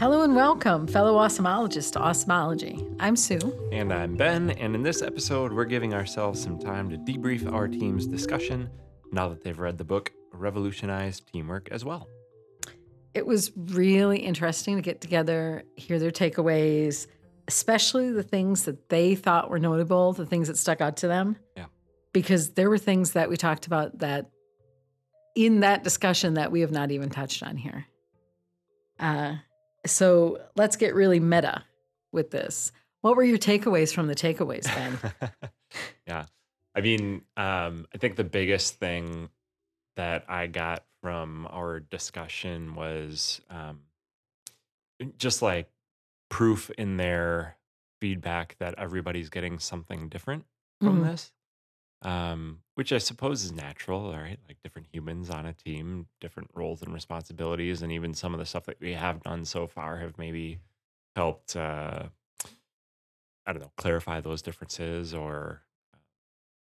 Hello and welcome, fellow awesomeologists, to Awesomology. I'm Sue. And I'm Ben, and in this episode, we're giving ourselves some time to debrief our team's discussion now that they've read the book Revolutionize Teamwork as well. It was really interesting to get together, hear their takeaways, especially the things that they thought were notable, the things that stuck out to them. Yeah. Because there were things that we talked about that in that discussion that we have not even touched on here. Uh, so let's get really meta with this. What were your takeaways from the takeaways, Ben? yeah. I mean, um, I think the biggest thing that I got from our discussion was um, just like proof in their feedback that everybody's getting something different from Mhm. this, um, which I suppose is natural, right? Like different humans on a team, different roles and responsibilities, and even some of the stuff that we have done so far have maybe helped, uh, I don't know, clarify those differences or, uh,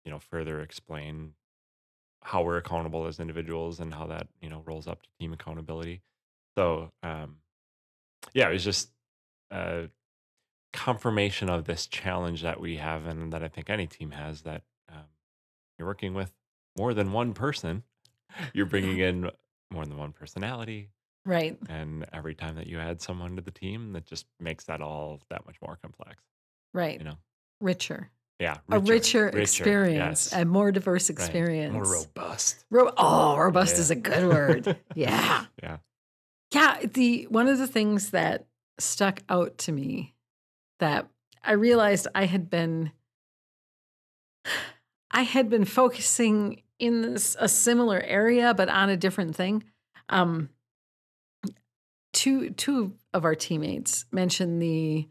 you know, further explain how we're accountable as individuals and how that, you know, rolls up to team accountability. So, um, yeah, it was just a confirmation of this challenge that we have and that I think any team has that you're working with more than one person. You're bringing in more than one personality. right. And every time that you add someone to the team, that just makes that all that much more complex, Right. you know? Richer. Yeah. a richer, experience, yes. a more diverse Right. experience. More robust. Ro- oh, robust Yeah. is a good word. yeah. Yeah. Yeah, the one of the things that stuck out to me that I realized I had been I had been focusing in this a similar area but on a different thing. Um two two of our teammates mentioned the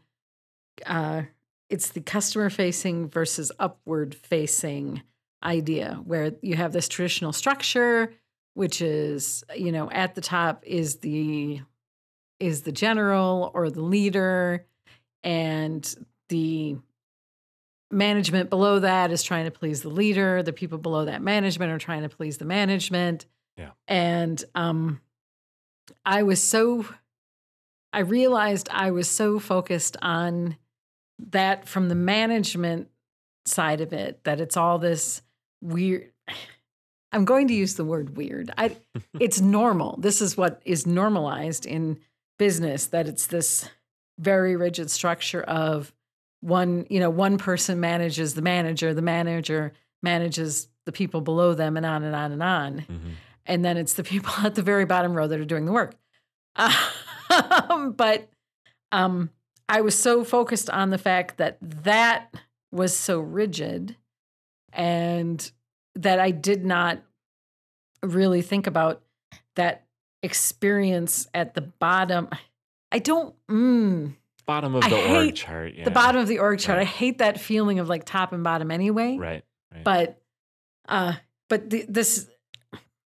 uh it's the customer facing versus upward facing idea where you have this traditional structure which is you know at the top is the is the general or the leader and the management below that is trying to please the leader. The people below that management are trying to please the management. Yeah. and um i was so i realized i was so focused on that from the management side of it that it's all this weird i'm going to use the word weird. I it's normal. This is what is normalized in business that it's this very rigid structure of one you know one person manages the manager the manager manages the people below them and on and on and on Mhm. and then it's the people at the very bottom row that are doing the work. Um, but um, I was so focused on the fact that that was so rigid and that I did not really think about that experience at the bottom. I don't, mm, Bottom of the org chart. Yeah. the bottom of the org chart. I hate that feeling of like top and bottom anyway Right. right. but uh but the, this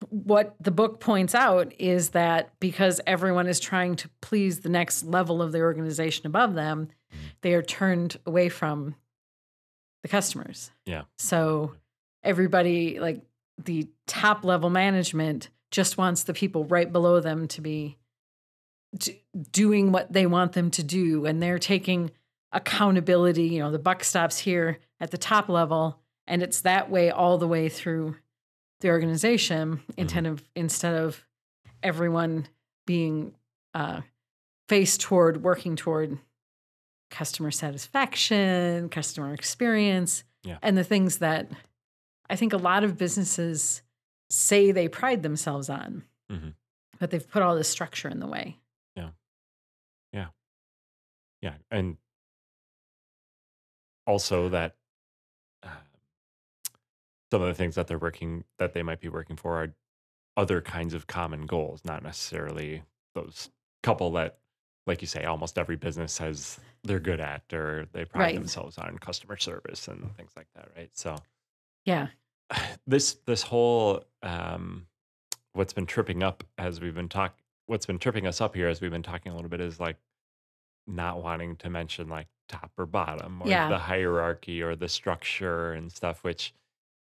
what the book points out is that because everyone is trying to please the next level of the organization above them Mhm. they are turned away from the customers Yeah. so everybody like the top level management just wants the people right below them to be d- doing what they want them to do and they're taking accountability you know the buck stops here at the top level and it's that way all the way through the organization instead of instead of everyone being uh, faced toward working toward customer satisfaction customer experience Yeah. and the things that i think a lot of businesses say they pride themselves on Mhm. but they've put all this structure in the way Yeah, and also that uh, some of the things that they're working that they might be working for are other kinds of common goals, not necessarily those couple that, like you say, almost every business has they're good at or they pride Right. themselves on customer service and things like that, right? So yeah this this whole um, what's been tripping up as we've been talk what's been tripping us up here as we've been talking a little bit is like not wanting to mention like top or bottom or Yeah. the hierarchy or the structure and stuff which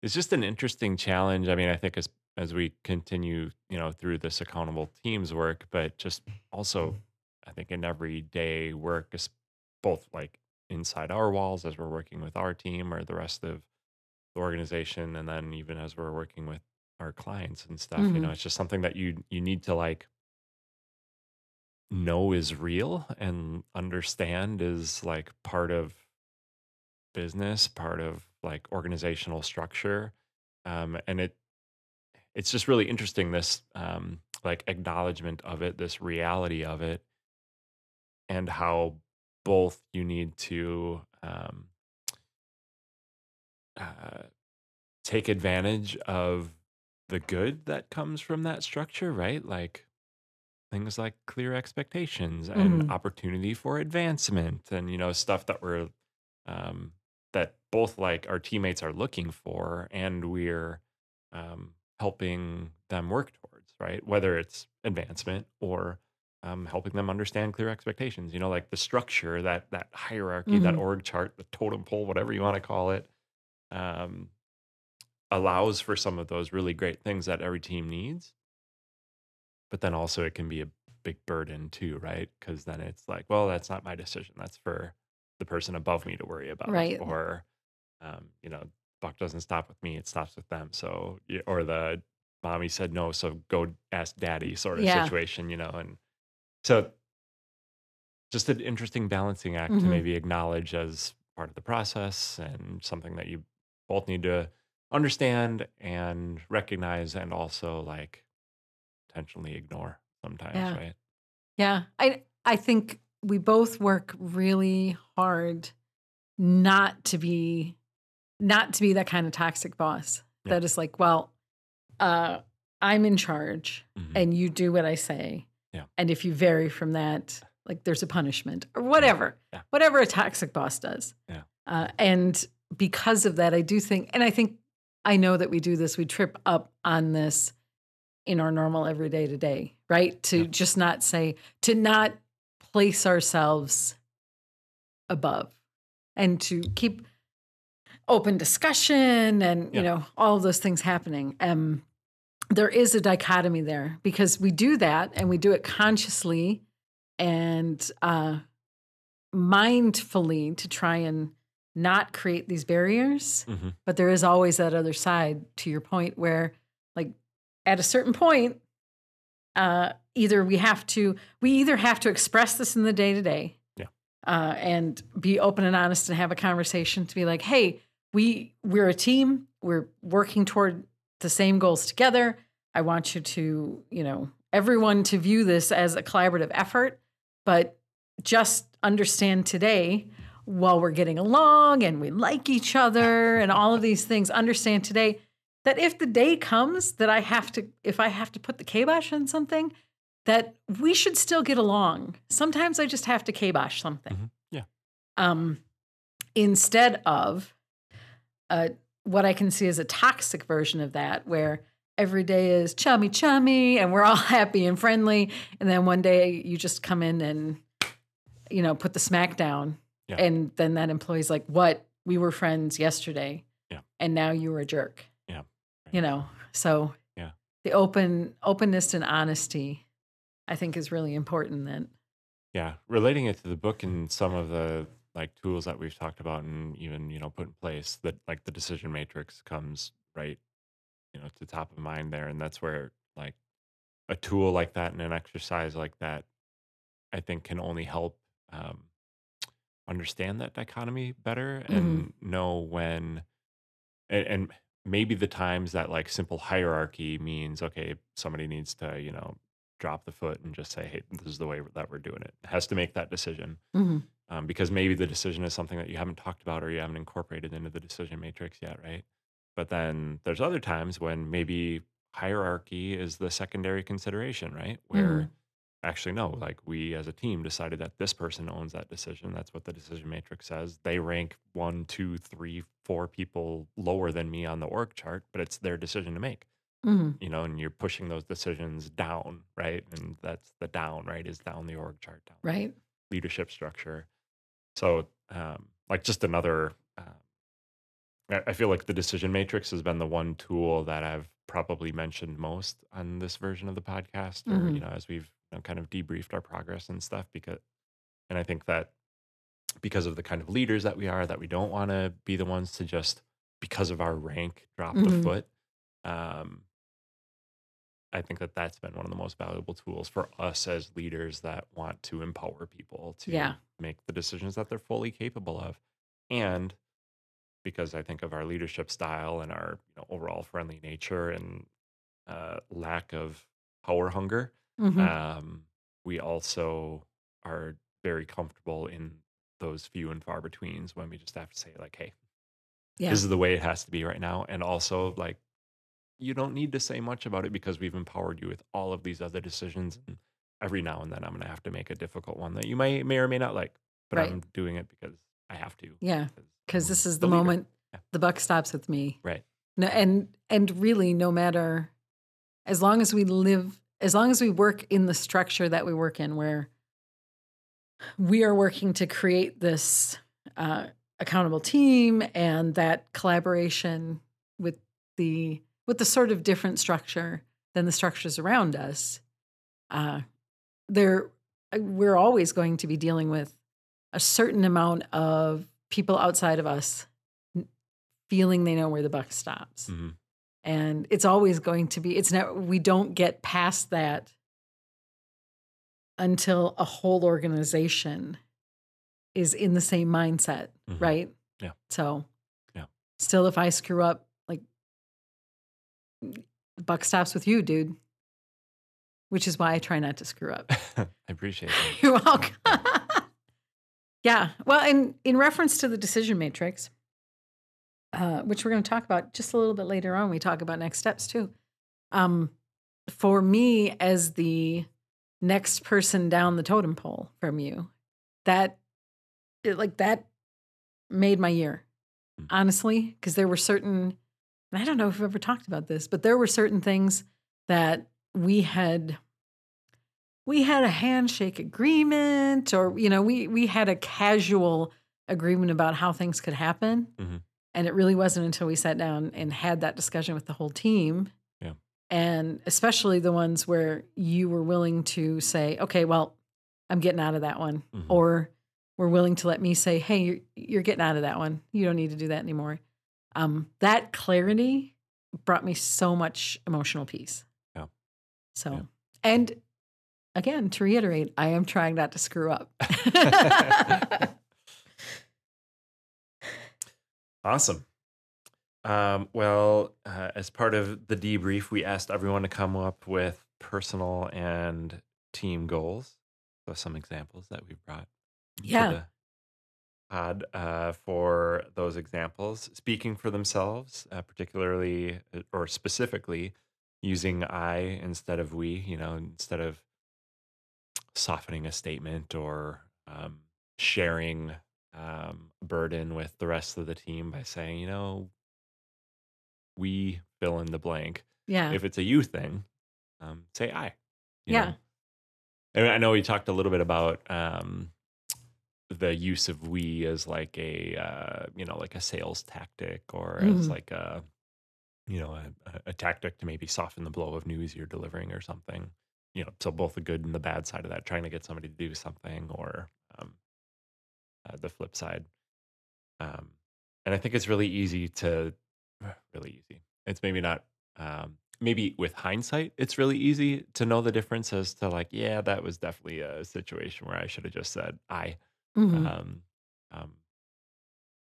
is just an interesting challenge i mean i think as as we continue you know through this accountable teams work but just also I think in everyday work, is both like inside our walls as we're working with our team or the rest of the organization, and then even as we're working with our clients and stuff. You know, hmm it's just something that you you need to like know is real and understand is like part of business, part of like organizational structure. Um, and it it's just really interesting this um, like acknowledgement of it, this reality of it, and how both you need to um, uh, take advantage of the good that comes from that structure, right? Like things like clear expectations and hmm opportunity for advancement and you know stuff that we're um, that both like our teammates are looking for and we're um, helping them work towards right? Whether it's advancement or um, helping them understand clear expectations you know like the structure that that hierarchy that hmm org chart the totem pole whatever you want to call it um, allows for some of those really great things that every team needs but then also it can be a big burden too, right? Because then it's like, well, that's not my decision. That's for the person above me to worry about. Right. Or, um, you know, buck doesn't stop with me; it stops with them. So, or the mommy said no, so go ask daddy sort of Yeah. situation, you know. And so, just an interesting balancing act to hmm maybe acknowledge as part of the process and something that you both need to understand and recognize, and also like intentionally ignore sometimes, Yeah. right? Yeah. I I think we both work really hard not to be not to be that kind of toxic boss Yeah. that is like, well, uh, I'm in charge Mhm. and you do what I say. Yeah. And if you vary from that, like there's a punishment or whatever, Yeah. whatever a toxic boss does. Yeah. Uh, and because of that, I do think, and I think I know that we do this, we trip up on this in our normal everyday to day, right? Yeah. To just not say, to not place ourselves above and to keep open discussion and you know all of those things happening um there is a dichotomy there because we do that and we do it consciously and uh mindfully to try and not create these barriers Mhm. but there is always that other side to your point where at a certain point uh either we have to we either have to express this in the day to day uh, and be open and honest and have a conversation to be like, hey, we we're a team. We're working toward the same goals together. I want you to, you know, everyone to view this as a collaborative effort, but just understand today while we're getting along and we like each other and all of these things, understand today that if the day comes that I have to, if I have to put the kibosh on something, that we should still get along. Sometimes I just have to kibosh something. Mhm. Yeah. Um, instead of uh, what I can see as a toxic version of that, where every day is chummy chummy and we're all happy and friendly, and then one day you just come in and you know put the smack down, Yeah. and then that employee's like, "What? We were friends yesterday, Yeah. and now you're a jerk." You know, so Yeah. the open openness and honesty, I think, is really important. Then, Yeah. Relating it to the book and some of the like tools that we've talked about and even, you know, put in place that like the decision matrix comes right, you know, to top of mind there. And that's where like a tool like that and an exercise like that, I think can only help um, understand that dichotomy better hmm and know when and, and maybe the times that like simple hierarchy means okay somebody needs to you know drop the foot and just say hey this is the way that we're doing it has to make that decision hmm um, because maybe the decision is something that you haven't talked about or you haven't incorporated into the decision matrix yet right? But then there's other times when maybe hierarchy is the secondary consideration right? Hmm where actually no like we as a team decided that this person owns that decision. That's what the decision matrix says. They rank one two three four people lower than me on the org chart but it's their decision to make. Hmm you know and you're pushing those decisions down right? And that's the down right is down the org chart down right, leadership structure. So um like just another uh, I feel like the decision matrix has been the one tool that I've probably mentioned most on this version of the podcast, or Mhm. you know, as we've you know, kind of debriefed our progress and stuff. Because, and I think that because of the kind of leaders that we are, that we don't want to be the ones to just because of our rank drop the Mhm. foot. Um, I think that that's been one of the most valuable tools for us as leaders that want to empower people to Yeah. make the decisions that they're fully capable of. And because I think of our leadership style and our you know, overall friendly nature and uh, lack of power hunger, Mhm. um, we also are very comfortable in those few and far betweens when we just have to say like, "Hey, yeah. this is the way it has to be right now," and also like you don't need to say much about it because we've empowered you with all of these other decisions. And every now and then, I'm going to have to make a difficult one that you may may or may not like, but Right. I'm doing it because I have to. Yeah. Because this is the leader. moment Yeah. the buck stops with me. Right. No, and and really, no matter as long as we live, as long as we work in the structure that we work in, where we are working to create this uh, accountable team and that collaboration with the with the sort of different structure than the structures around us. Uh, there, we're always going to be dealing with a certain amount of people outside of us feeling they know where the buck stops hmm and it's always going to be it's not we don't get past that until a whole organization is in the same mindset Mhm. right Yeah. so Yeah. still if i screw up like the buck stops with you dude which is why i try not to screw up I appreciate that. you're welcome yeah well in in reference to the decision matrix uh, which we're going to talk about just a little bit later on. We talk about next steps too. Um, for me, as the next person down the totem pole from you, that it, like that made my year, Mm. honestly, because there were certain. And I don't know if we've ever talked about this, but there were certain things that we had. We had a handshake agreement, or you know, we we had a casual agreement about how things could happen. Mhm. And it really wasn't until we sat down and had that discussion with the whole team. Yeah. And especially the ones where you were willing to say, okay, well, I'm getting out of that one. Mhm. Or were willing to let me say, hey, you're, you're getting out of that one. You don't need to do that anymore. Um, that clarity brought me so much emotional peace. Yeah. So, Yeah. and again, to reiterate, I am trying not to screw up. Awesome. Um, well, uh, as part of the debrief, we asked everyone to come up with personal and team goals. So, some examples that we brought Yeah. pod uh, for those examples, speaking for themselves, uh, particularly uh, or specifically using I instead of we, you know, instead of softening a statement or um, sharing um, burden with the rest of the team by saying, you know, we fill in the blank. yeah. If it's a you thing, um, say I. Yeah. know. And I know we talked a little bit about um, the use of we as like a uh, you know like a sales tactic or as Mhm. like a you know a- a tactic to maybe soften the blow of news you're delivering or something. You know, so both the good and the bad side of that, trying to get somebody to do something or um, uh, the flip side. Um, and I think it's really easy to, really easy. It's maybe not, um, maybe with hindsight, it's really easy to know the difference as to like, yeah, that was definitely a situation where I should have just said I. Mhm. Um, um,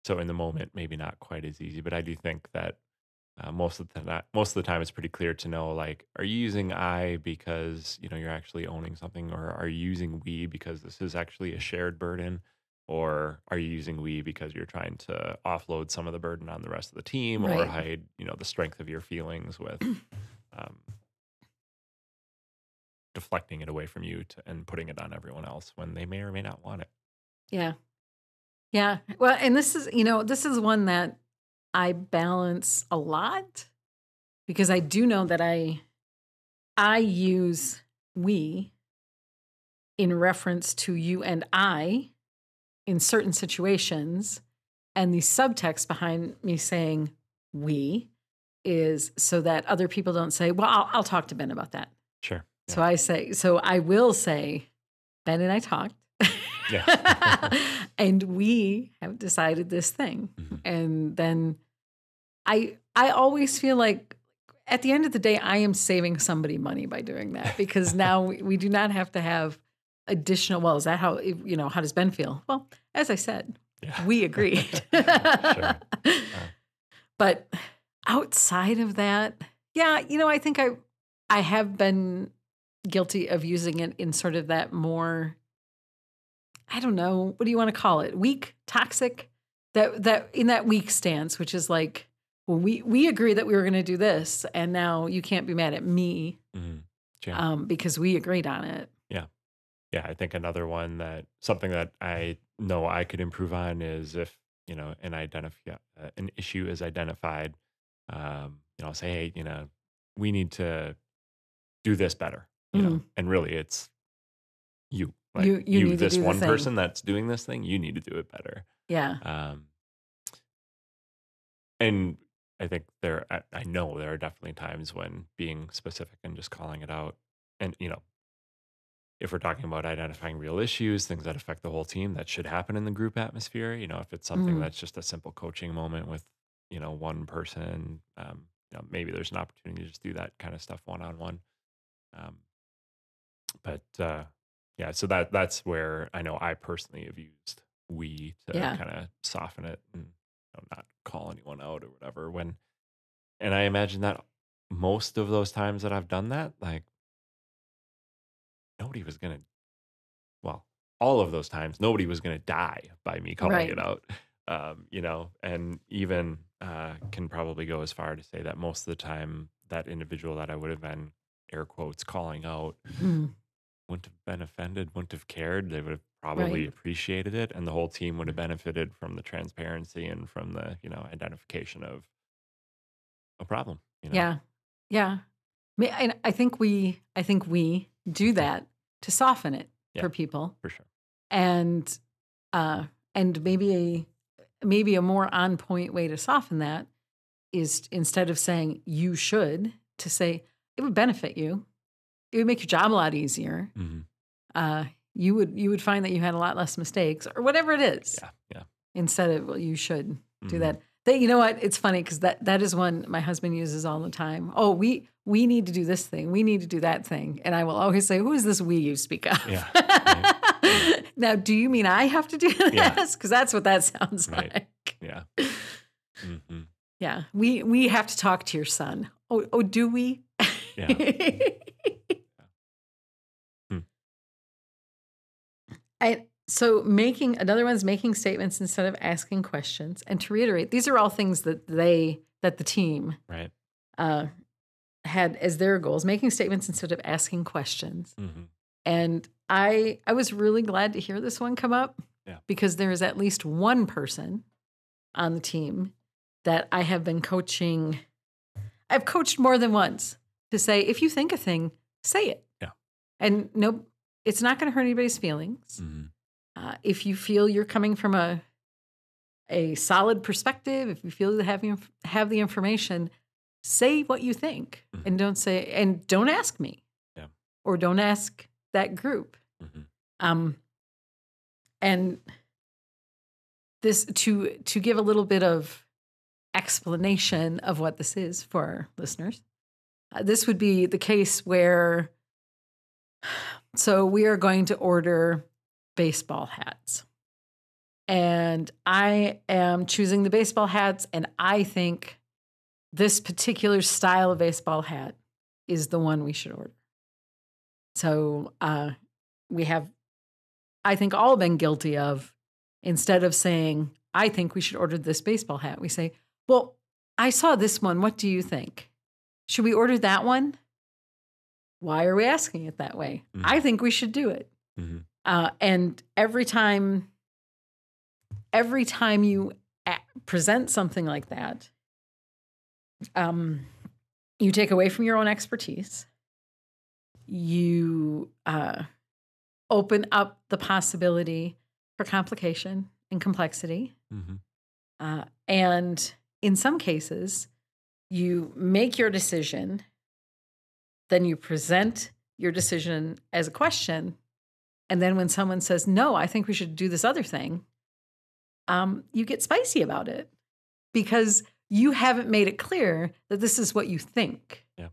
so in the moment, maybe not quite as easy, but I do think that uh, most of the time, most of the time, it's pretty clear to know like, are you using I because you know you're actually owning something, or are you using we because this is actually a shared burden, or are you using we because you're trying to offload some of the burden on the rest of the team, or hide you know the strength of your feelings with um, deflecting it away from you to, and putting it on everyone else when they may or may not want it. Yeah. Yeah. Well, and this is, you know, this is one that I balance a lot because I do know that I I use we in reference to you and I in certain situations and the subtext behind me saying we is so that other people don't say, "Well, I'll, I'll talk to Ben about that." Sure. So I say, so I will say, Ben and I talked. Yeah. and we have decided this thing. Mhm. And then I I always feel like at the end of the day, I am saving somebody money by doing that because now we, we do not have to have additional. Well, is that how you know? How does Ben feel? Well, as I said, Yeah. we agreed. Sure. Uh. But outside of that, yeah, you know, I think I I have been guilty of using it in sort of that more I don't know, what do you want to call it? Weak, toxic? That that in that weak stance, which is like, well, we we agree that we were going to do this, and now you can't be mad at me Mhm. Yeah. um, because we agreed on it. yeah, yeah. I think another one that something that I know I could improve on is if you know an identify uh, an issue is identified, um, you know, say, hey, you know, we need to do this better, you know, and really it's you, like You- you to this one person that's doing this thing, you need to do it better. Yeah, Um, and I think there, I, I know there are definitely times when being specific and just calling it out, and you know, if we're talking about identifying real issues, things that affect the whole team, that should happen in the group atmosphere. You know, if it's something Mhm. that's just a simple coaching moment with, you know, one person, um, you know, maybe there's an opportunity to just do that kind of stuff one on one. Um, but uh, yeah, so that that's where I know I personally have used we to Yeah. kind of soften it and know, not call anyone out or whatever. When, and I imagine that most of those times that I've done that, like nobody was gonna. Well, all of those times, nobody was gonna die by me calling Right. it out. Um, you know, and even uh, can probably go as far to say that most of the time, that individual that I would have been air quotes calling out Mm. wouldn't have been offended, wouldn't have cared. They would have probably Right. appreciated it, and the whole team would have benefited from the transparency and from the you know identification of a problem. You know? yeah, yeah. And I think we, I think we do that to soften it Yeah. for people. for sure. and uh and maybe a maybe a more on point way to soften that is instead of saying you should to say it would benefit you it would make your job a lot easier hmm uh you would you would find that you had a lot less mistakes or whatever it is. Yeah, yeah. instead of well you should do Mhm. that. That you know what? It's funny because that that is one my husband uses all the time. Oh we we need to do this thing. We need to do that thing. And i will always say who is this we you speak of? Yeah, now do you mean i have to do Yeah. this? Because that's what that sounds Right. like. Yeah. hmm yeah. We we have to talk to your son. Oh, oh do we? Yeah. I, so making another one's making statements instead of asking questions and to reiterate these are all things that they that the team Right. uh, had as their goals making statements instead of asking questions hmm and i i was really glad to hear this one come up Yeah. because there is at least one person on the team that i have been coaching i've coached more than once to say if you think a thing say it Yeah. and no it's not going to hurt anybody's feelings hmm uh, if you feel you're coming from a a solid perspective, if you feel you have you have the information, say what you think, Mhm. and don't say and don't ask me, Yeah. or don't ask that group. hmm Um, and this to to give a little bit of explanation of what this is for our listeners. Uh, this would be the case where, so we are going to order baseball hats. And I am choosing the baseball hats, and I think this particular style of baseball hat is the one we should order. So uh, we have, I think, all been guilty of instead of saying, I think we should order this baseball hat, we say, Well, I saw this one. What do you think? Should we order that one? Why are we asking it that way? Mhm. I think we should do it. hmm Uh, and every time, every time you a- present something like that, um, you take away from your own expertise. You uh, open up the possibility for complication and complexity. hmm Uh, and in some cases, you make your decision, then you present your decision as a question. And then when someone says, no, I think we should do this other thing, um, you get spicy about it because you haven't made it clear that this is what you think. Yeah.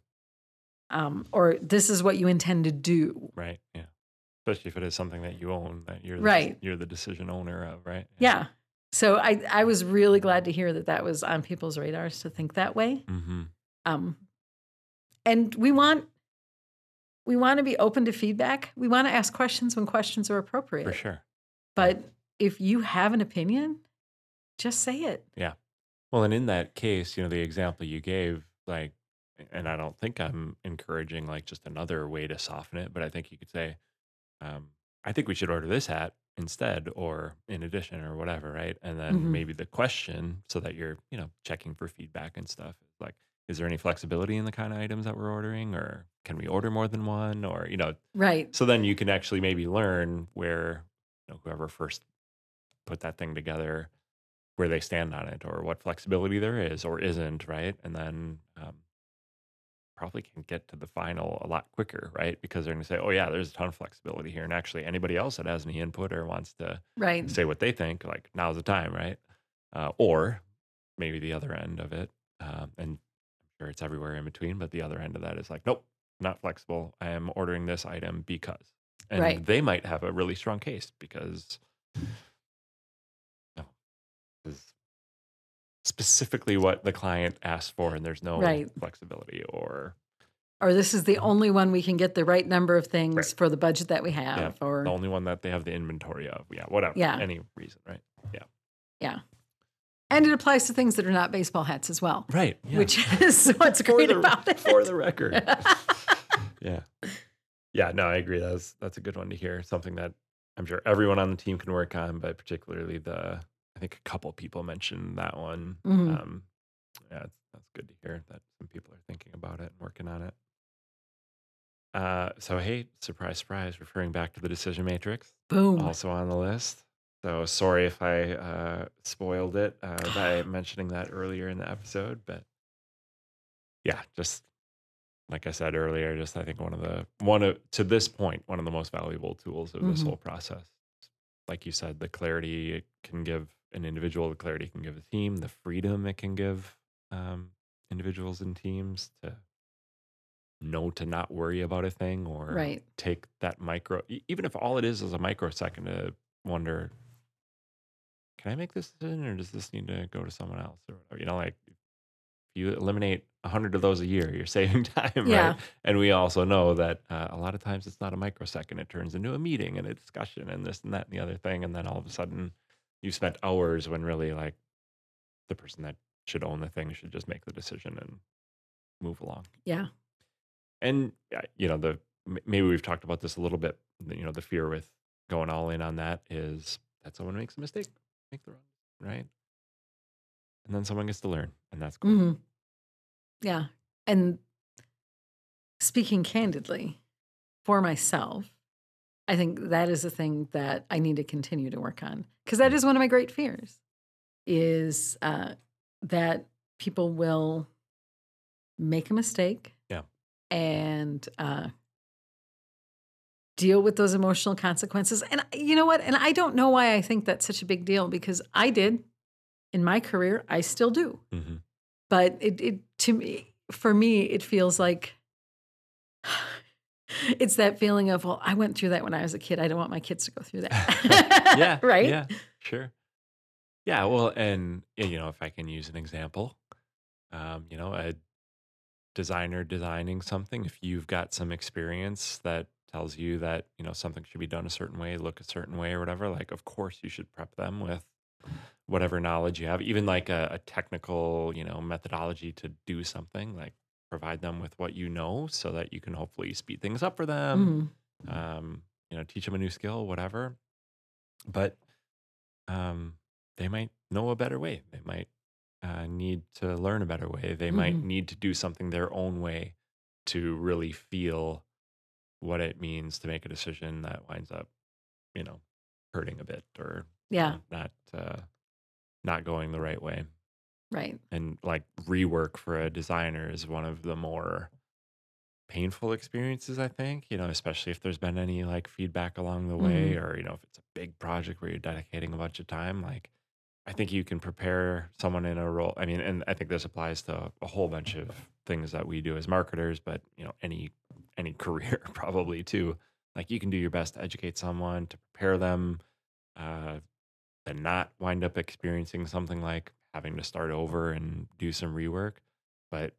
Um, or this is what you intend to do. Right. Yeah. Especially if it is something that you own, that you're the, Right. you're the decision owner of, right? Yeah. So I, I was really glad to hear that that was on people's radars to think that way. Mm-hmm. Um, and we want we want to be open to feedback. We want to ask questions when questions are appropriate. For sure. But if you have an opinion, just say it. Yeah. Well, and in that case, you know, the example you gave, like, and I don't think I'm encouraging like just another way to soften it, but I think you could say, um, I think we should order this hat instead or in addition or whatever, right? And then Mhm. maybe the question so that you're, you know, checking for feedback and stuff is like, is there any flexibility in the kind of items that we're ordering or can we order more than one or, you know, Right. so then you can actually maybe learn where you know, whoever first put that thing together where they stand on it or what flexibility there is or isn't right and then um, probably can get to the final a lot quicker right because they're going to say oh yeah there's a ton of flexibility here and actually anybody else that has any input or wants to Right. say what they think like now's the time right uh, or maybe the other end of it um, and sure it's everywhere in between but the other end of that is like nope not flexible i am ordering this item because and Right. they might have a really strong case because no is specifically what the client asked for and there's no Right. flexibility or Or this is the only one we can get the right number of things Right. for the budget that we have. yeah, Or the only one that they have the inventory of yeah whatever Yeah. any reason right and it applies to things that are not baseball hats as well. right yeah. Which is what's great the, about it. for the record Yeah. Yeah, no, I agree. That's that's a good one to hear. Something that I'm sure everyone on the team can work on, but particularly the I think a couple people mentioned that one. Mhm. Um, yeah, it's, that's good to hear that some people are thinking about it and working on it. Uh, so hey, surprise, surprise, referring back to the decision matrix, Boom. also on the list. So sorry if I uh, spoiled it uh, by mentioning that earlier in the episode, but yeah, just like I said earlier, just I think one of the one of to this point one of the most valuable tools of this Mhm. whole process. Like you said, the clarity it can give an individual, the clarity it can give a team, the freedom it can give um, individuals and teams to know to not worry about a thing or Right. take that micro, even if all it is is a microsecond to wonder, can I make this decision or does this need to go to someone else or whatever? You know, like if you eliminate a hundred of those a year, you're saving time, Yeah. right? And we also know that uh, a lot of times it's not a microsecond; it turns into a meeting and a discussion and this and that and the other thing, and then all of a sudden you spent hours when really like the person that should own the thing should just make the decision and move along Yeah. and you know the maybe we've talked about this a little bit you know the fear with going all in on that is that someone makes a mistake make the wrong right and then someone gets to learn and that's cool hmm Yeah. And speaking candidly, for myself, I think that is a thing that I need to continue to work on because that is one of my great fears is uh, that people will make a mistake Yeah. and uh, deal with those emotional consequences. And you know what? And I don't know why I think that's such a big deal because I did. In my career, I still do. Hmm but it, it to me for me it feels like it's that feeling of well i went through that when i was a kid. I don't want my kids to go through that. Yeah. Right? Yeah. Sure. Yeah well and you know if i can use an example um, you know a designer designing something if you've got some experience that tells you that you know something should be done a certain way look a certain way or whatever like of course you should prep them with whatever knowledge you have even like a, a technical you know methodology to do something like provide them with what you know so that you can hopefully speed things up for them Mhm. um, you know, teach them a new skill, whatever. But um, they might know a better way. They might uh, need to learn a better way. They might Mhm. need to do something their own way to really feel what it means to make a decision that winds up, you know, hurting a bit or you yeah know, not uh, not going the right way. Right. and like rework for a designer is one of the more painful experiences i think you know especially if there's been any like feedback along the way or you know if it's a big project where you're dedicating a bunch of time like i think you can prepare someone in a role i mean and i think this applies to a whole bunch of things that we do as marketers but you know any any career probably too like you can do your best to educate someone to prepare them uh and not wind up experiencing something like having to start over and do some rework. But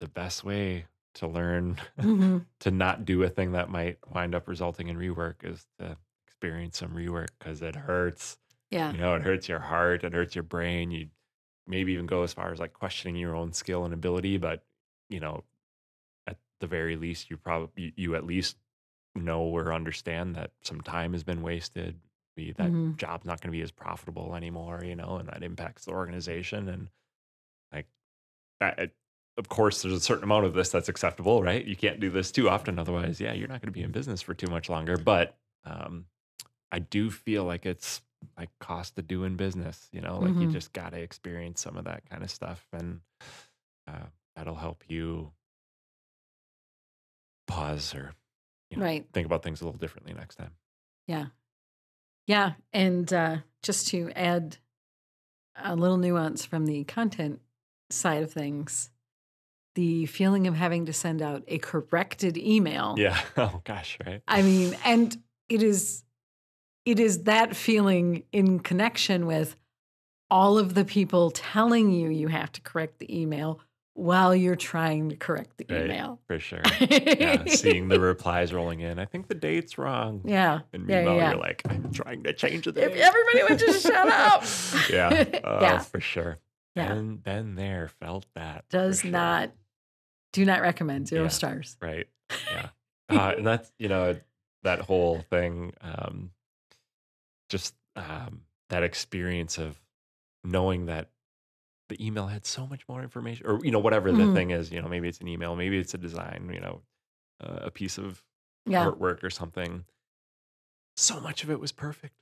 the best way to learn hmm to not do a thing that might wind up resulting in rework is to experience some rework because it hurts. Yeah. You know, it hurts your heart, it hurts your brain. You maybe even go as far as like questioning your own skill and ability, but you know, the very least, you probably you, you at least know or understand that some time has been wasted. Be that hmm job's not going to be as profitable anymore, you know, and that impacts the organization and like that. It, of course, there's a certain amount of this that's acceptable, right? You can't do this too often, otherwise, yeah, you're not going to be in business for too much longer. But um, I do feel like it's like cost of doing business, you know, like you hmm just got to experience some of that kind of stuff, and uh, that'll help you pause or you know Right. think about things a little differently next time. Yeah. Yeah. And uh, just to add a little nuance from the content side of things, the feeling of having to send out a corrected email. Yeah. Oh gosh, right. I mean, and it is it is that feeling in connection with all of the people telling you you have to correct the email while you're trying to correct the Right. email. For sure. Yeah. Seeing the replies rolling in. I think the date's wrong. yeah. And Yeah, meanwhile, yeah. you're like, I'm trying to change the If date. everybody would just shut up. yeah. Oh, yeah. for sure. Yeah. And been there, felt that. Does sure. not do not recommend zero Yeah. stars. Right. Yeah. uh, and that's, you know, that whole thing, um, just um, that experience of knowing that the email had so much more information or, you know, whatever the Mhm. thing is, you know, maybe it's an email, maybe it's a design, you know, uh, a piece of Yeah. artwork or something. So much of it was perfect.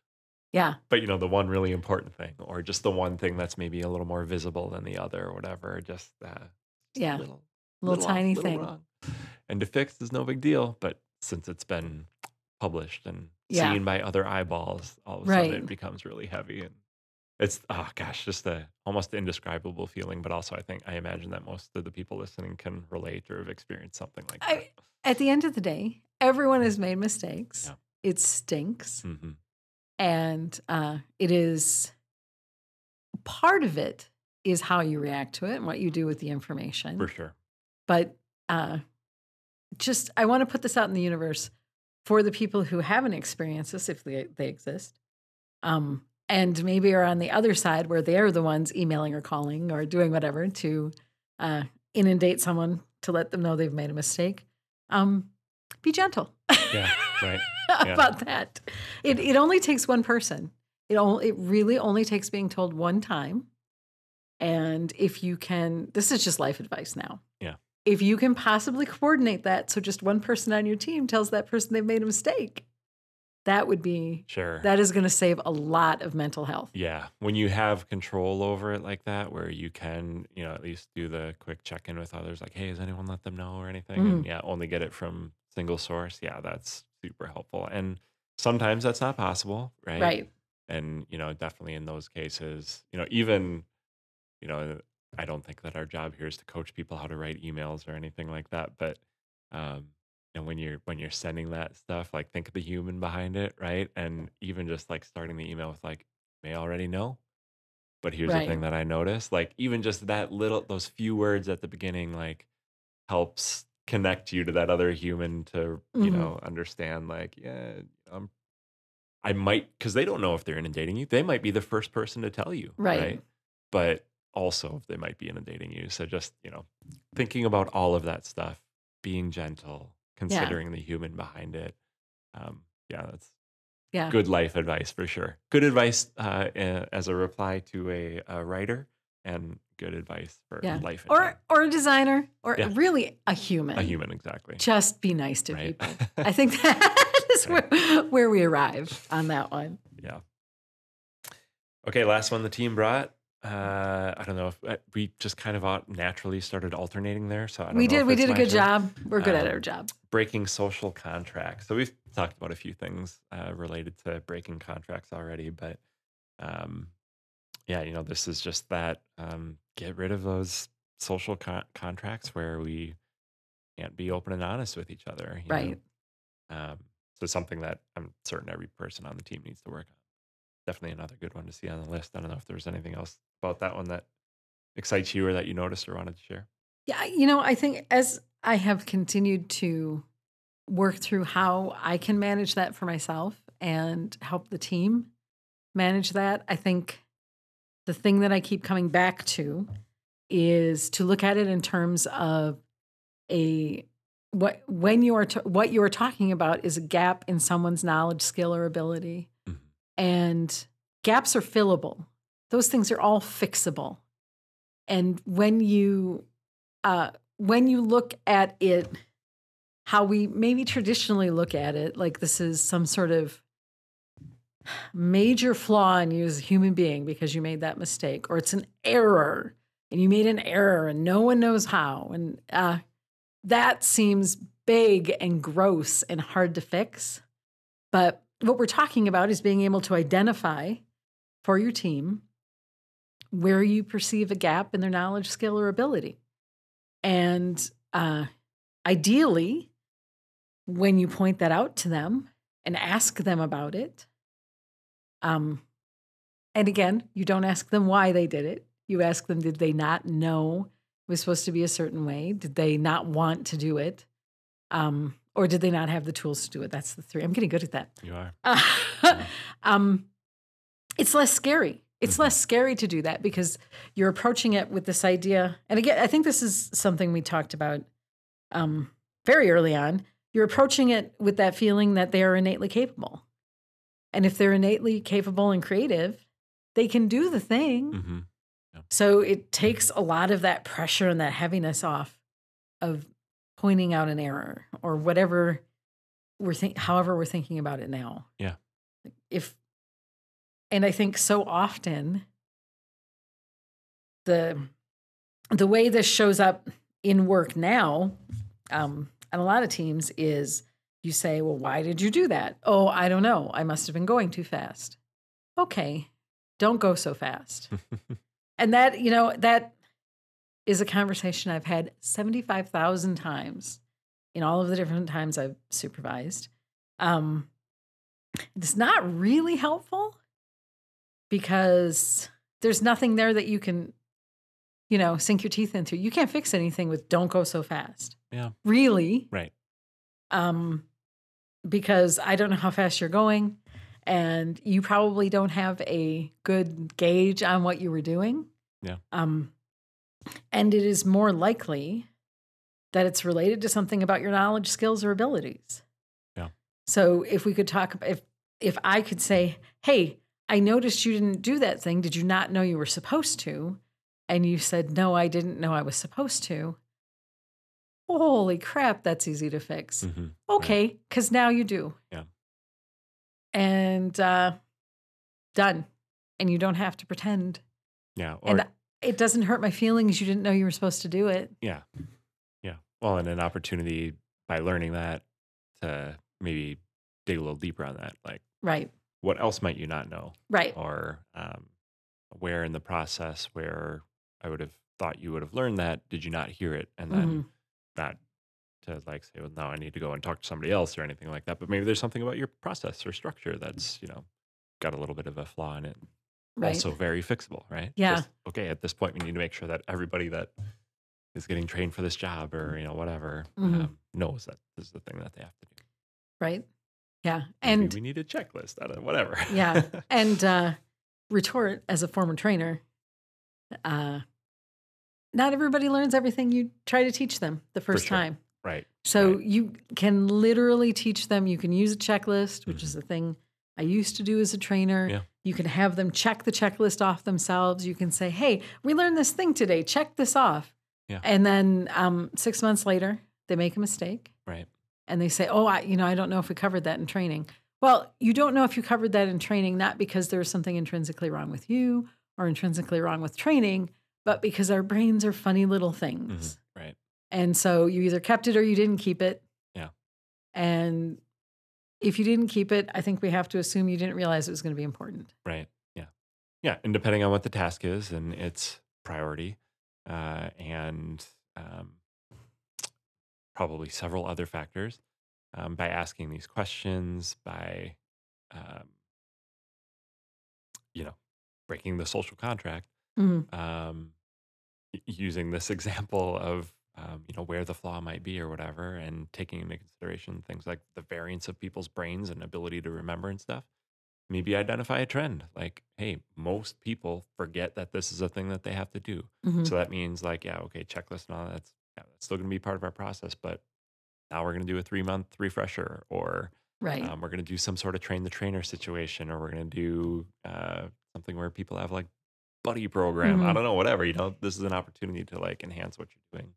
Yeah. But, you know, the one really important thing or just the one thing that's maybe a little more visible than the other or whatever, just, uh, a Yeah. little, Little off, tiny little thing. wrong. And to fix is no big deal, but since it's been published and Yeah. seen by other eyeballs, all of a sudden it becomes really heavy and it's oh gosh, just a almost indescribable feeling. But also, I think I imagine that most of the people listening can relate or have experienced something like I- At the end of the day, everyone has made mistakes. Yeah. It stinks. that. hmm And uh, it is part of it is how you react to it and what you do with the information. For sure. But uh, just, I want to put this out in the universe for the people who haven't experienced this, if they, they exist, um, and maybe are on the other side where they're the ones emailing or calling or doing whatever to uh, inundate someone to let them know they've made a mistake. Um, be gentle. Yeah. Right. Yeah. about that. It it only takes one person. It only it really only takes being told one time. And if you can, this is just life advice now. Yeah. If you can possibly coordinate that so just one person on your team tells that person they've made a mistake, that would be Sure. that is going to save a lot of mental health. Yeah, when you have control over it like that, where you can, you know, at least do the quick check in with others, like, hey, has anyone let them know or anything? Mm-hmm. And yeah, only get it from single source. Yeah, that's super helpful. And sometimes that's not possible, right? Right. And, you know, definitely in those cases, you know, even, you know, I don't think that our job here is to coach people how to write emails or anything like that. But, um, and when you're when you're sending that stuff, like think of the human behind it, right? And even just like starting the email with like, may already know, but here's the thing that I noticed. Like even just that little those few words at the beginning, like helps connect you to that other human to you Mhm. know understand like yeah i'm i might because they don't know if they're inundating you they might be the first person to tell you Right. but also they might be inundating you so just you know thinking about all of that stuff being gentle considering the human behind it um yeah that's Yeah. good life advice for sure good advice uh, as a reply to a, a writer and good advice for Yeah. life Or or a designer or Yeah. really a human. a human exactly Just be nice to right people. I think that is where, where we arrive on that one. Yeah. Okay, last one the team brought. Uh, I don't know if uh, we just kind of naturally started alternating there. So I don't We did. We did a good job. We're good at Um, our job. breaking social contracts. So we've talked about a few things uh, related to breaking contracts already, but um, yeah, you know, this is just that um, get rid of those social con- contracts where we can't be open and honest with each other. you know? Right. Um, so something that I'm certain every person on the team needs to work on. Definitely another good one to see on the list. I don't know if there's anything else about that one that excites you or that you noticed or wanted to share. Yeah, you know, I think as I have continued to work through how I can manage that for myself and help the team manage that, I think the thing that I keep coming back to is to look at it in terms of a what when you are t- what you are talking about is a gap in someone's knowledge, skill, or ability, Mhm. and gaps are fillable. Those things are all fixable, and when you uh, when you look at it, how we maybe traditionally look at it, like this is some sort of major flaw in you as a human being because you made that mistake, or it's an error and you made an error and no one knows how. And uh, that seems big and gross and hard to fix. But what we're talking about is being able to identify for your team where you perceive a gap in their knowledge, skill, or ability. And uh, ideally, when you point that out to them and ask them about it, um, and again, you don't ask them why they did it. You ask them, did they not know it was supposed to be a certain way? Did they not want to do it? Um, or did they not have the tools to do it? That's the three. I'm getting good at that. You are. Uh, um, it's less scary. It's Mhm. less scary to do that because you're approaching it with this idea. And again, I think this is something we talked about um, very early on. You're approaching it with that feeling that they are innately capable. And if they're innately capable and creative, they can do the thing. hmm So it takes a lot of that pressure and that heaviness off of pointing out an error or whatever we're think however we're thinking about it now. Yeah. If and I think so often the the way this shows up in work now, um, and a lot of teams is you say, well, why did you do that? Oh, I don't know. I must have been going too fast. Okay. Don't go so fast. And that, you know, that is a conversation I've had 75,000 times in all of the different times I've supervised. Um, it's not really helpful because there's nothing there that you can, you know, sink your teeth into. You can't fix anything with don't go so fast. Yeah. Really. Right. Um, because I don't know how fast you're going and you probably don't have a good gauge on what you were doing. Yeah. Um, and it is more likely that it's related to something about your knowledge, skills, or abilities. Yeah. So if we could talk, if if I could say, "Hey, I noticed you didn't do that thing. Did you not know you were supposed to?" And you said, "No, I didn't know I was supposed to." Holy crap, that's easy to fix. hmm Okay, because now you do. Yeah. And uh, done. And you don't have to pretend. Yeah. Or and it doesn't hurt my feelings. You didn't know you were supposed to do it. yeah. Yeah. Well, and an opportunity by learning that to maybe dig a little deeper on that. Like, Right. What else might you not know? Right. Or um, where in the process where I would have thought you would have learned that, did you not hear it? And then Mhm. not to like say, well, now I need to go and talk to somebody else or anything like that. But maybe there's something about your process or structure that's, you know, got a little bit of a flaw in it. Right. Also very fixable, right? Yeah. Just, okay, at this point, we need to make sure that everybody that is getting trained for this job or, you know, whatever, Mhm. um, knows that this is the thing that they have to do. right. Yeah. Maybe And we need a checklist. I don't know, whatever. yeah. And uh, retort as a former trainer. Uh, not everybody learns everything you try to teach them the first sure. time. right. So Right. you can literally teach them. You can use a checklist, which Mhm. is the thing I used to do as a trainer. Yeah. You can have them check the checklist off themselves. You can say, "Hey, we learned this thing today. Check this off." Yeah. And then um, six months later, they make a mistake Right. And they say, "Oh, I, you know, I don't know if we covered that in training." Well, you don't know if you covered that in training, not because there's something intrinsically wrong with you or intrinsically wrong with training, but because our brains are funny little things. Mhm. Right. And so you either kept it or you didn't keep it. Yeah. And if you didn't keep it, I think we have to assume you didn't realize it was going to be important. Right. Yeah. Yeah. And depending on what the task is and its priority, uh, and um, probably several other factors, um, by asking these questions, by, um, you know, breaking the social contract, Mhm. um, using this example of um, you know where the flaw might be or whatever, and taking into consideration things like the variance of people's brains and ability to remember and stuff. Maybe identify a trend like, hey, most people forget that this is a thing that they have to do. Mhm. So that means like, yeah, okay, checklist and all that's yeah, that's still going to be part of our process, but now we're going to do a three month refresher, or Right. um, we're going to do some sort of train the trainer situation, or we're going to do uh, something where people have like buddy program. I Mhm. don't know, whatever. You know, this is an opportunity to like enhance what you're doing.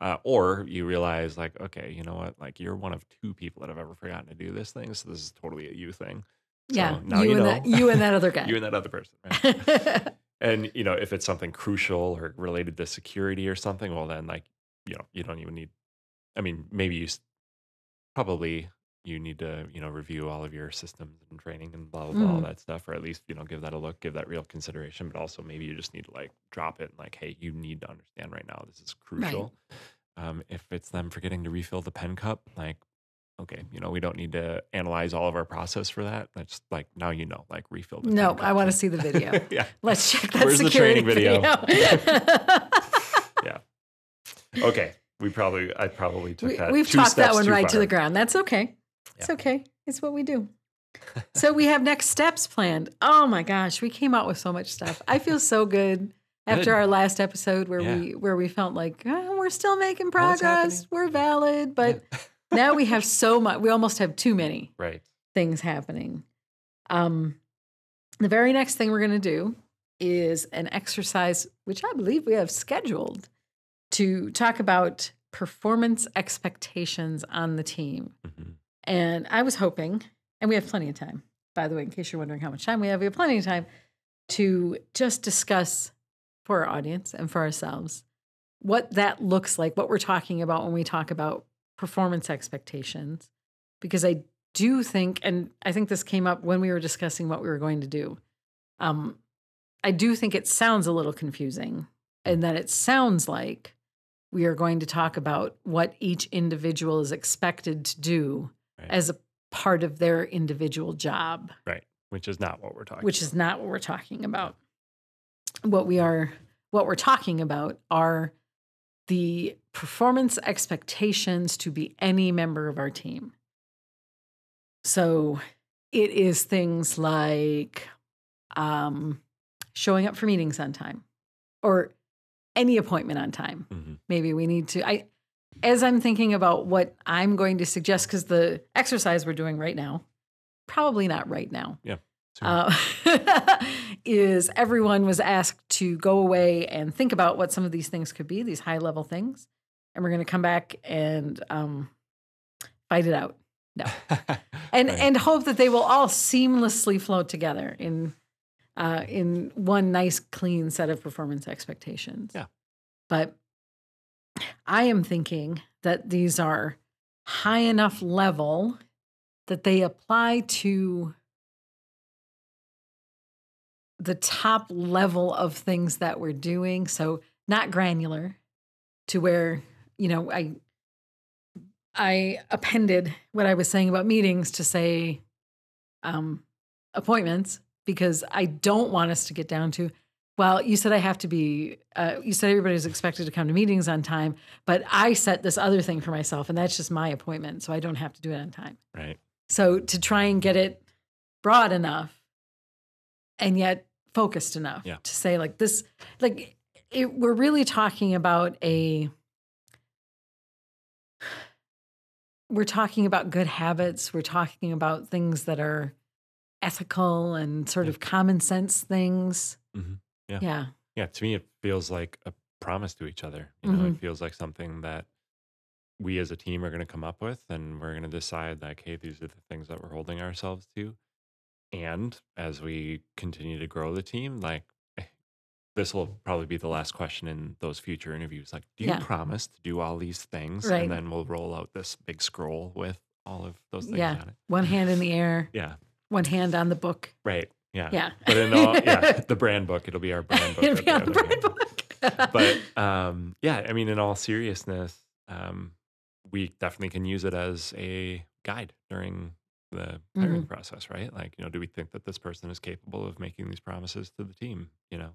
Uh, or you realize like, okay, you know what? Like you're one of two people that have ever forgotten to do this thing, so this is totally a you thing. yeah. Now you, you and know. that, you and that other guy. You and that other person, right? and you know, if it's something crucial or related to security or something, well, then like, you know, you don't even need. I mean, maybe you probably you need to you know review all of your systems and training and blah blah blah all Mhm. that stuff, or at least you know give that a look, give that real consideration. But also maybe you just need to like drop it and like, hey, you need to understand right now this is crucial. Um, if it's them forgetting to refill the pen cup, like. Okay, you know we don't need to analyze all of our process for that. That's like now you know, like refill. The no, I want to see the video. yeah, Let's check that Where's the security training video? video. Okay, we probably I probably took we, that. we've talked that one right to the ground. That's okay. It's okay. It's what we do. so we have next steps planned. Oh my gosh, we came out with so much stuff. I feel so good after Good. our last episode where Yeah. we where we felt like oh, we're still making progress. We're valid, but now we have so much. We almost have too many right. things happening. Um, the very next thing we're going to do is an exercise, which I believe we have scheduled to talk about performance expectations on the team. Mhm. And I was hoping, and we have plenty of time, by the way, in case you're wondering how much time we have, we have plenty of time to just discuss for our audience and for ourselves what that looks like, what we're talking about when we talk about performance expectations. Because I do think, and I think this came up when we were discussing what we were going to do. Um, I do think it sounds a little confusing, and that it sounds like we are going to talk about what each individual is expected to do Right. as a part of their individual job, Right. Which is not what we're talking. which is not what we're talking about. What we are, what we're talking about are the performance expectations to be any member of our team. So it is things like um, showing up for meetings on time or any appointment on time. Mhm. Maybe we need to. I, as I'm thinking about what I'm going to suggest, because the exercise we're doing right now, probably not right now, Yeah. uh, is everyone was asked to go away and think about what some of these things could be, these high level things. And we're going to come back and um, fight it out No, and Right. and hope that they will all seamlessly flow together in uh, in one nice clean set of performance expectations. Yeah. But I am thinking that these are high enough level that they apply to the top level of things that we're doing. So not granular to where, you know, I I appended what I was saying about meetings to say um, appointments because I don't want us to get down to, well, you said I have to be, uh, you said everybody's expected to come to meetings on time, but I set this other thing for myself and that's just my appointment. So I don't have to do it on time. right. So to try and get it broad enough and yet focused enough Yeah. to say like this, like it, we're really talking about a, we're talking about good habits. We're talking about things that are ethical and sort Yeah. of common sense things. Mhm. Yeah. Yeah. Yeah. To me, it feels like a promise to each other. You know, Mhm. it feels like something that we as a team are going to come up with, and we're going to decide like, hey, these are the things that we're holding ourselves to. And as we continue to grow the team, like this will probably be the last question in those future interviews. Like, do you Yeah. promise to do all these things? Right. And then we'll roll out this big scroll with all of those things Yeah. on it. One hand in the air, Yeah. One hand on the book. Right. Yeah. Yeah. But in all, yeah, the brand book, it'll be our brand book. It'll be on the hand. brand book. but um, yeah, I mean, in all seriousness, um, we definitely can use it as a guide during the hiring Mm-hmm. process, right? Like, you know, do we think that this person is capable of making these promises to the team? You know,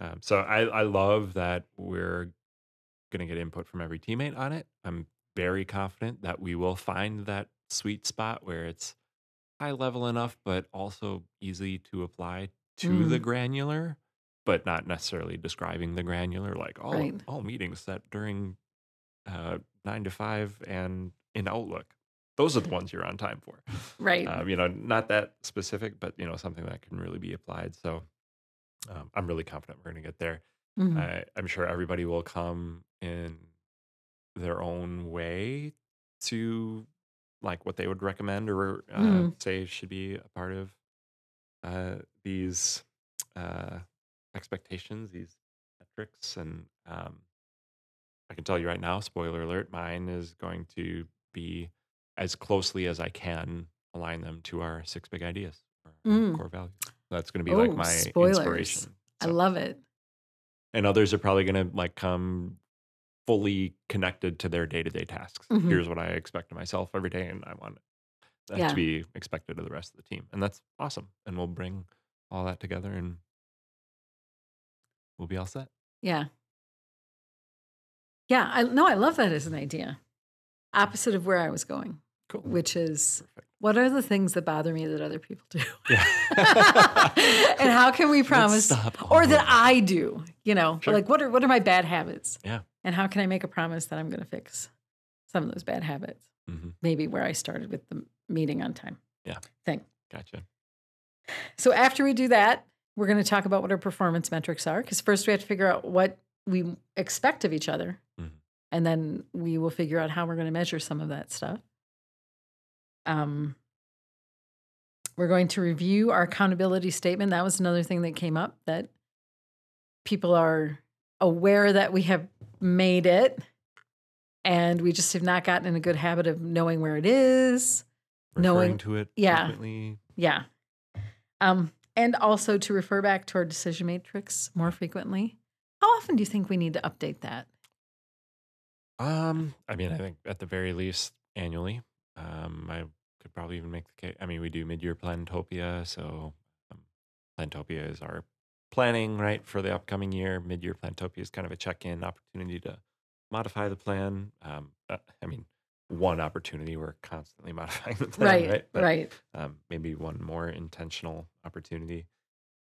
um, so I, I love that we're going to get input from every teammate on it. I'm very confident that we will find that sweet spot where it's high level enough, but also easy to apply to the Mm. granular, but not necessarily describing the granular. Like all Right. all meetings set during uh, nine to five and in Outlook. Those are the ones you're on time for. right. Um, you know, not that specific, but you know, something that can really be applied. So um, I'm really confident we're going to get there. Mhm. I, I'm sure everybody will come in their own way to like what they would recommend or uh, Mhm. say should be a part of uh, these uh, expectations, these metrics. And um, I can tell you right now, spoiler alert, mine is going to be as closely as I can align them to our six big ideas, Mm. core values. That's going to be like Oh, my spoilers. inspiration. I love it. and others are probably going to like come fully connected to their day-to-day tasks Mhm. here's what i expect of myself every day and i want that Yeah. to be expected of the rest of the team and that's awesome and we'll bring all that together and we'll be all set Yeah. Yeah. I no, I love that as an idea. Opposite of where I was going, cool which is perfect what are the things that bother me that other people do? yeah and how can we promise or that I do, you know, Sure. like what are what are my bad habits? Yeah. And how can I make a promise that I'm going to fix some of those bad habits? Mhm. Maybe where I started with the meeting on time. Yeah. Thing. gotcha So after we do that, we're going to talk about what our performance metrics are because first we have to figure out what we expect of each other. Mhm. And then we will figure out how we're going to measure some of that stuff. Um, we're going to review our accountability statement. That was another thing that came up that people are aware that we have made it and we just have not gotten in a good habit of knowing where it is. referring Knowing- to it yeah. frequently. Yeah. Um, and also to refer back to our decision matrix more frequently. How often do you think we need to update that? Um, I mean, I think at the very least annually. Um, I could probably even make the case. I mean, we do mid-year Plantopia, so um, Plantopia is our planning right for the upcoming year. Mid-year Plantopia is kind of a check-in opportunity to modify the plan. Um, uh, I mean, one opportunity we're constantly modifying the plan, right, right? But, right. um, maybe one more intentional opportunity.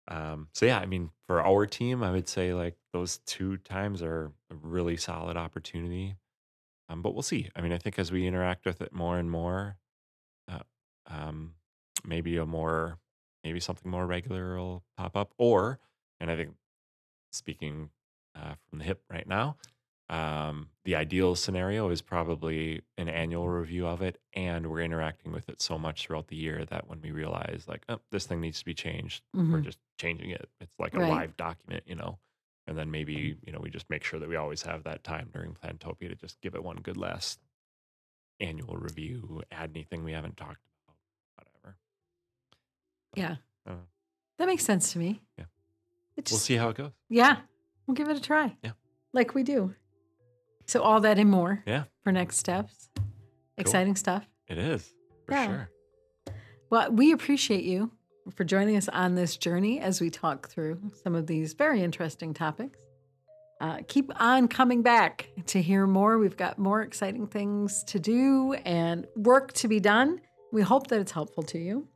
Um, so yeah, I mean, for our team, I would say like those two times are a really solid opportunity. Um, but we'll see. I mean, I think as we interact with it more and more, uh, um, maybe a more, maybe something more regular will pop up. Or, and I think speaking uh, from the hip right now, um, the ideal scenario is probably an annual review of it, and we're interacting with it so much throughout the year that when we realize like, oh, this thing needs to be changed, we're Mhm. just changing it. It's like a Right. live document, you know. And then maybe you know we just make sure that we always have that time during Plantopia to just give it one good last annual review, add anything we haven't talked about, whatever. Yeah. Uh, That makes sense to me. Yeah. It we'll see how it goes. Yeah. We'll give it a try. Yeah. Like we do. So all that and more Yeah, for next steps. Exciting stuff. it is for Yeah. sure. Well, we appreciate you for joining us on this journey as we talk through some of these very interesting topics. Uh, keep on coming back to hear more. We've got more exciting things to do and work to be done. We hope that it's helpful to you.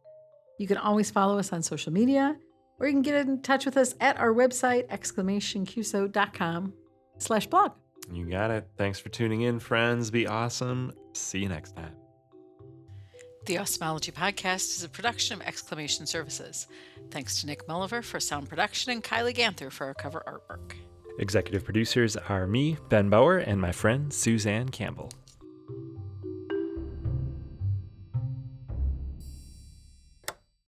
You can always follow us on social media, or you can get in touch with us at our website, exclamationqso.com slash blog. You got it. Thanks for tuning in, friends. Be awesome. See you next time. The Awesomeology Podcast is a production of Exclamation Services. Thanks to Nick Mulliver for sound production and Kylie Ganther for our cover artwork. Executive producers are me, Ben Bauer, and my friend Suzanne Campbell.